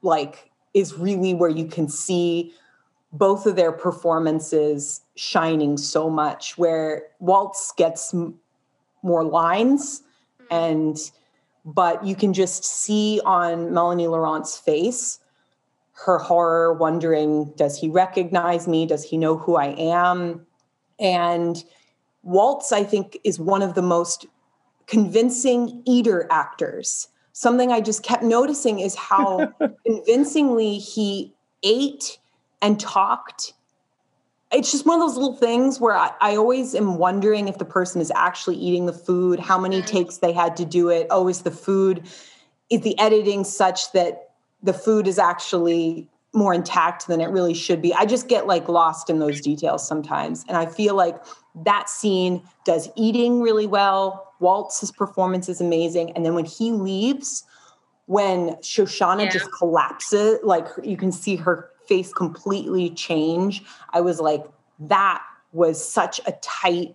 like, is really where you can see both of their performances shining so much. Where Waltz gets more lines mm-hmm. and but you can just see on Melanie Laurent's face her horror wondering does he recognize me does he know who I am and Waltz I think is one of the most convincing eater actors something I just kept noticing is how (laughs) convincingly he ate and talked it's just one of those little things where I, I, always am wondering if the person is actually eating the food, how many mm-hmm. takes they had to do it. Oh, is the food, is the editing such that the food is actually more intact than it really should be? I just get like lost in those details sometimes. And I feel like that scene does eating really well. Waltz's performance is amazing. And then when he leaves, when Shoshana yeah. just collapses, like you can see her face completely change. I was like, that was such a tight,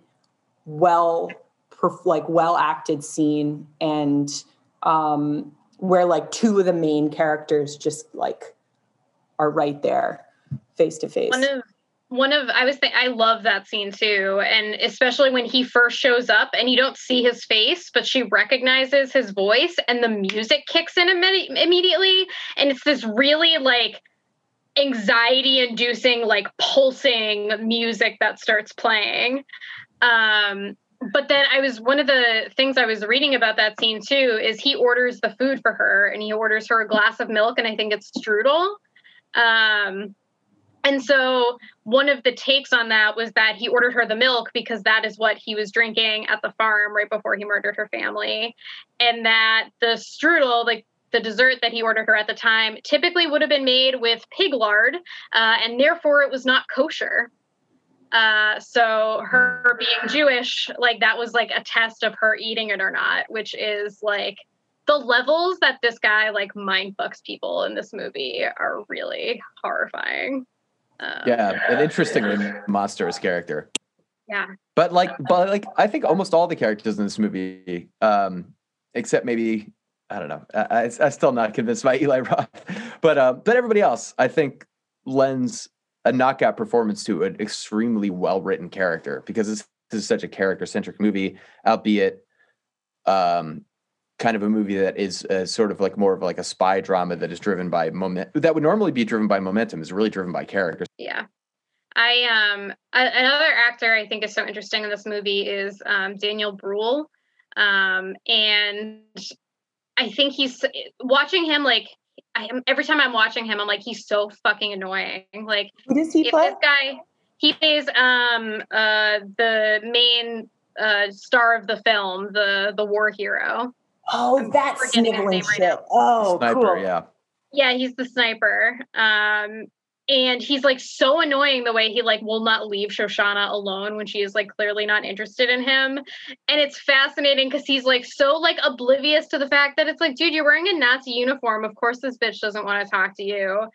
well, perf- like well acted scene, and um, where like two of the main characters just like are right there, face to face. One of one of I was th- I love that scene too, and especially when he first shows up and you don't see his face, but she recognizes his voice, and the music kicks in Im- immediately, and it's this really like anxiety inducing like pulsing music that starts playing um but then i was one of the things i was reading about that scene too is he orders the food for her and he orders her a glass of milk and i think it's strudel um And so one of the takes on that was that he ordered her the milk because that is what he was drinking at the farm right before he murdered her family. And that the strudel, like the dessert that he ordered her at the time, typically would have been made with pig lard, uh, and therefore it was not kosher. Uh, so her being Jewish, like that was like a test of her eating it or not, which is like the levels that this guy like mind fucks people in this movie are really horrifying. Um, yeah, an interestingly monstrous character. Yeah. But like, but like, I think almost all the characters in this movie, um, except maybe I don't know, I, I, am still not convinced by Eli (laughs) Roth, but uh, but everybody else, I think, lends a knockout performance to an extremely well written character because this, this is such a character centric movie, albeit um, kind of a movie that is uh, sort of like more of like a spy drama that is driven by moment that would normally be driven by momentum is really driven by characters. Yeah. I um a, another actor I think is so interesting in this movie is um, Daniel Bruhl. Um, and I think he's watching him like I am every time I'm watching him, I'm like, he's so fucking annoying. Like who does he play? This guy he plays um uh the main uh star of the film, the the war hero. Oh, that sniveling shit. Right oh, sniper, cool. yeah. Yeah, he's the sniper. Um, and he's like so annoying the way he like will not leave Shoshana alone when she is like clearly not interested in him. And it's fascinating because he's like so like oblivious to the fact that it's like, dude, you're wearing a Nazi uniform. Of course, this bitch doesn't want to talk to you.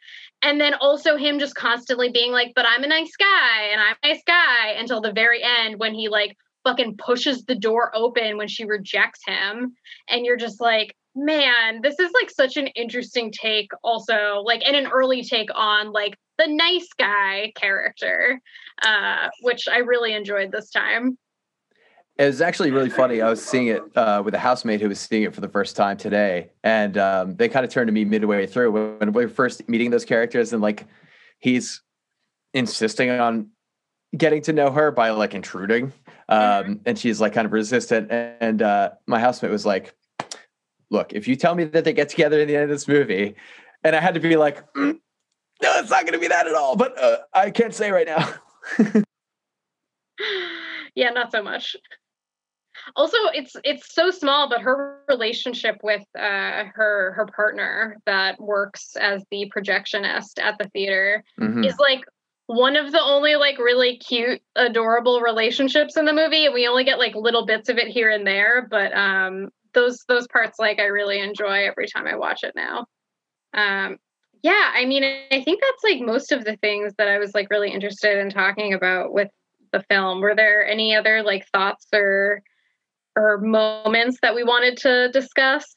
And then also him just constantly being like, but I'm a nice guy and I'm a nice guy until the very end when he like fucking pushes the door open when she rejects him. And you're just like, man, this is like such an interesting take, also, like, and an early take on like the nice guy character, uh, which I really enjoyed this time. It was actually really funny. I was seeing it uh, with a housemate who was seeing it for the first time today, and um, they kind of turned to me midway through when we were first meeting those characters, and like he's insisting on getting to know her by like intruding. Um, and she's like kind of resistant and uh, my housemate was like look if you tell me that they get together in the end of this movie and i had to be like mm, no it's not going to be that at all but uh, i can't say right now. (laughs) Yeah not so much. Also it's it's so small but her relationship with uh, her her partner that works as the projectionist at the theater mm-hmm. is like one of the only like really cute adorable relationships in the movie. And we only get like little bits of it here and there but um those those parts like i really enjoy every time i watch it now. Um yeah i mean i think that's like most of the things that i was like really interested in talking about with the film. Were there any other like thoughts or or moments that we wanted to discuss?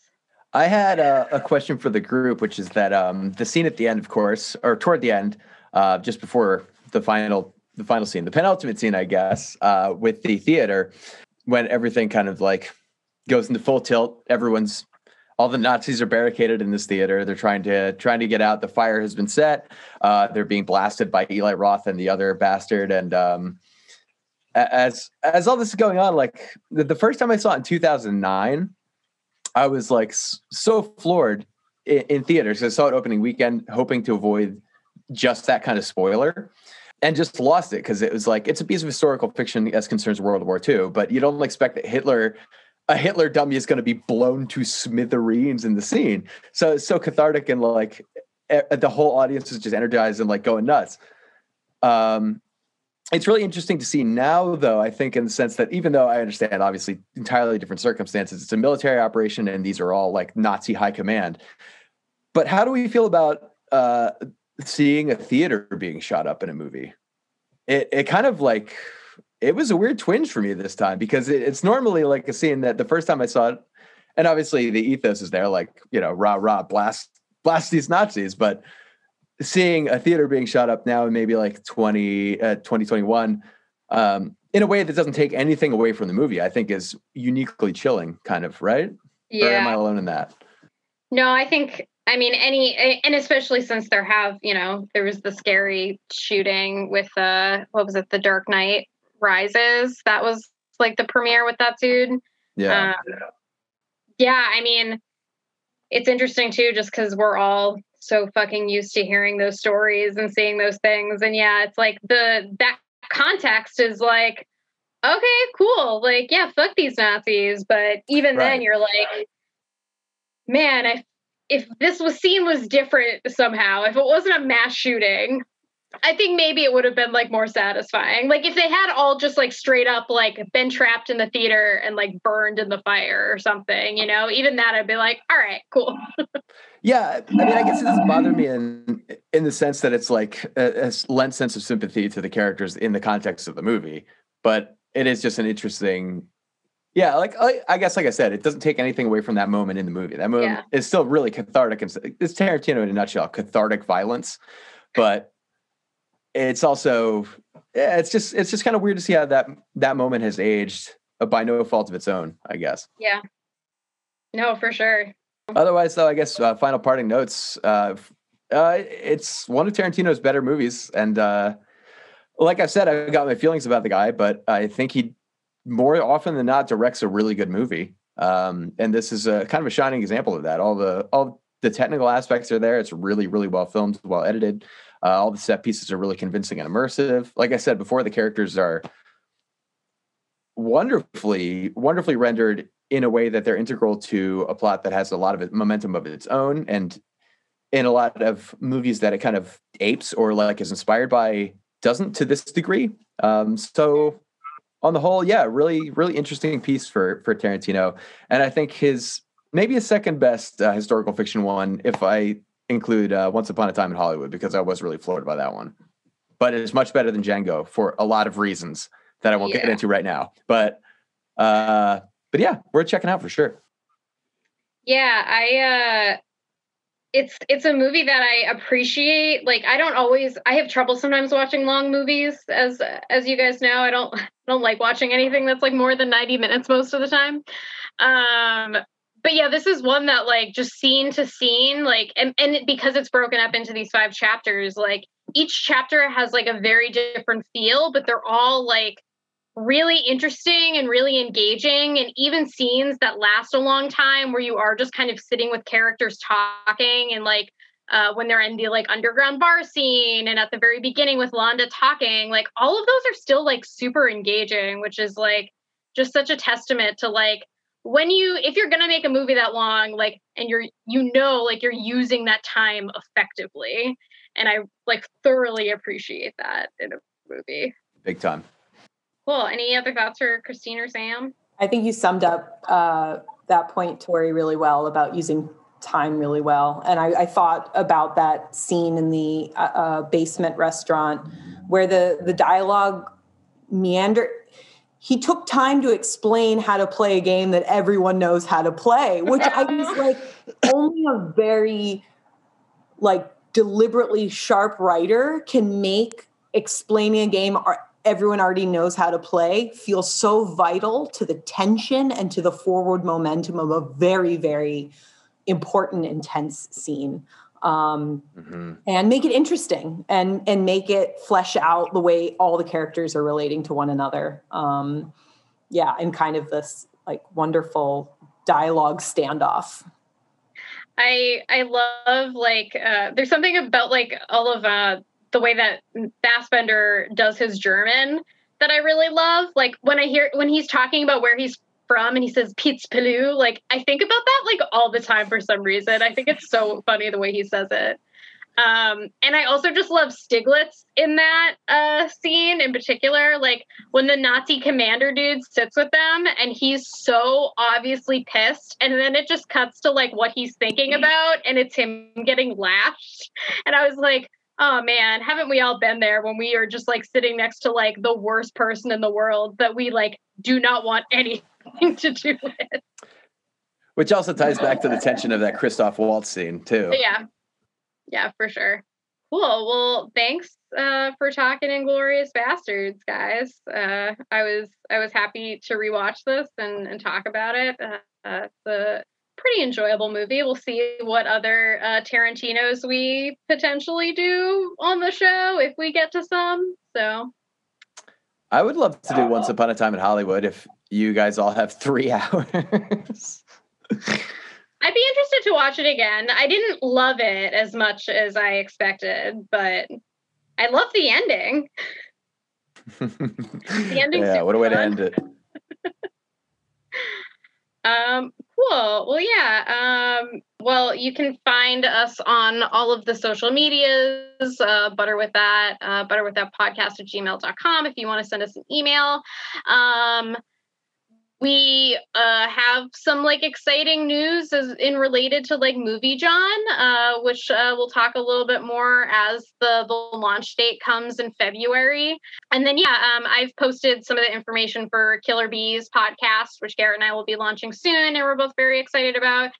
I had a, a question for the group which is that um the scene at the end of course or toward the end uh, just before the final the final scene, the penultimate scene, I guess, uh, with the theater, when everything kind of like goes into full tilt. Everyone's all the Nazis are barricaded in this theater. They're trying to trying to get out. The fire has been set. Uh, they're being blasted by Eli Roth and the other bastard. And um, as as all this is going on, like the, the first time I saw it in 2009, I was like so floored in, in theaters. I saw it opening weekend, hoping to avoid just that kind of spoiler and just lost it because it was like it's a piece of historical fiction as concerns World War II, but you don't expect that Hitler, a Hitler dummy, is going to be blown to smithereens in the scene. So it's so cathartic and like the whole audience is just energized and like going nuts. Um, it's really interesting to see now, though. I think in the sense that even though I understand, obviously, entirely different circumstances, it's a military operation, and these are all like Nazi high command. But how do we feel about uh, seeing a theater being shot up in a movie. It it kind of like it was a weird twinge for me this time because it, it's normally like a scene that the first time I saw it, and obviously the ethos is there, like you know, rah rah, blast blast these Nazis, but seeing a theater being shot up now in maybe like 20 uh, 2021 um, in a way that doesn't take anything away from the movie i think is uniquely chilling kind of right? Yeah or am i alone in that? No i think I mean, any, and especially since there have, you know, there was the scary shooting with uh, what was it, The Dark Knight Rises. That was like the premiere with that dude. Yeah. Um, yeah. I mean, it's interesting too, just because we're all so fucking used to hearing those stories and seeing those things. And yeah, it's like the that context is like, okay, cool. Like, yeah, fuck these Nazis. But even right. then you're like, man, if if this was scene was different somehow, if it wasn't a mass shooting, I think maybe it would have been like more satisfying. Like if they had all just like straight up like been trapped in the theater and like burned in the fire or something, you know, even that I'd be like, all right, cool. yeah, I mean, I guess it doesn't bother me in in the sense that it's like a, a lent sense of sympathy to the characters in the context of the movie, but it is just an interesting. Yeah, like I, I guess, like I said, it doesn't take anything away from that moment in the movie. That moment yeah. is still really cathartic. And it's Tarantino in a nutshell, cathartic violence, but it's also yeah, it's just it's just kind of weird to see how that that moment has aged uh, by no fault of its own, I guess. Yeah. No, for sure. Otherwise, though, I guess uh, final parting notes. Uh, uh, it's one of Tarantino's better movies, and uh, like I said, I've got my feelings about the guy, but I think he more often than not directs a really good movie. Um, and this is a kind of a shining example of that. All the all the technical aspects are there. It's really really well filmed, well edited. Uh, all the set pieces are really convincing and immersive. Like I said before, the characters are wonderfully, wonderfully rendered in a way that they're integral to a plot that has a lot of momentum of its own. And in a lot of movies that it kind of apes or like is inspired by, doesn't to this degree. Um, so on the whole, yeah, really, really interesting piece for for Tarantino, and I think his maybe his second best uh, historical fiction one, if I include uh, Once Upon a Time in Hollywood because I was really floored by that one. But it's much better than Django for a lot of reasons that I won't yeah. get into right now. But uh, but yeah, we're checking out for sure. Yeah, I uh it's it's a movie that I appreciate. Like I don't always I have trouble sometimes watching long movies as as you guys know. I don't I (laughs) don't like watching anything that's like more than 90 minutes most of the time. Um but yeah, this is one that like just scene to scene, like and, and it, because it's broken up into these five chapters, like each chapter has like a very different feel, but they're all like really interesting and really engaging and even scenes that last a long time where you are just kind of sitting with characters talking and like uh, when they're in the like underground bar scene and at the very beginning with Landa talking, like all of those are still like super engaging, which is like just such a testament to like when you if you're to make a movie that long like and you're you know like you're using that time effectively and i like thoroughly appreciate that in a movie. Big time cool. Any other thoughts for christine or sam? I think you summed up uh, that point tori really well about using time really well. And i, I thought about that scene in the uh, uh basement restaurant where the the dialogue meander he took time to explain how to play a game that everyone knows how to play, which I was (laughs) like, only a very like deliberately sharp writer can make explaining a game everyone already knows how to play feel so vital to the tension and to the forward momentum of a very, very important, intense scene um, mm-hmm. and make it interesting and and make it flesh out the way all the characters are relating to one another. Um, yeah, and kind of this like wonderful dialogue standoff. I I love like uh, there's something about like all of uh, the way that Fassbender does his German that I really love. Like when I hear when he's talking about where he's from and he says Kitzbühel. Like I think about that like all the time for some reason. I think it's so funny the way he says it. Um, and I also just love Stiglitz in that uh, scene in particular. Like when the Nazi commander dude sits with them and he's so obviously pissed, and then it just cuts to like what he's thinking about, and it's him getting lashed. And I was like, oh man, haven't we all been there when we are just like sitting next to like the worst person in the world that we like do not want (laughs) anything to do with. Which also ties back to the tension of that Christoph Waltz scene too. Yeah. Yeah, for sure. Cool. Well, thanks uh, for talking Inglourious Basterds, guys. Uh, I was I was happy to rewatch this and, and talk about it. Uh, uh a pretty enjoyable movie. We'll see what other uh, Tarantino's we potentially do on the show if we get to some. So I would love to do Once Upon a Time in Hollywood if you guys all have three (laughs) hours. I'd be interested to watch it again. I didn't love it as much as I expected, but I love the ending. (laughs) the ending. yeah, what a way to end it. (laughs) um, cool. Well, yeah. Um, well, you can find us on all of the social medias, uh, Butter With That, uh, Butter With That podcast at gmail.com if you want to send us an email. Um, we uh, have some like exciting news as in related to like movie john uh, which uh, we'll talk a little bit more as the, the launch date comes in february. And then yeah um, i've posted some of the information for killer bees podcast which garrett and i will be launching soon and we're both very excited about.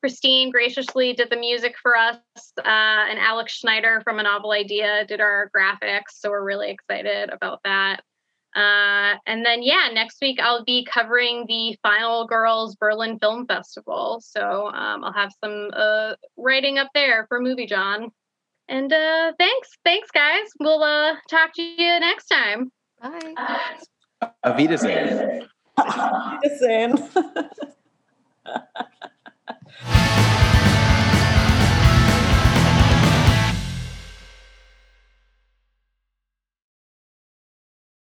Christine graciously did the music for us uh, and alex schneider from a novel idea did our graphics so we're really excited about that uh, and then, yeah, next week I'll be covering the Final Girls Berlin Film Festival. So um, I'll have some uh, writing up there for Movie John. And uh, thanks, thanks, guys. We'll uh, talk to you next time. Bye. Auf Wiedersehen. Wiedersehen.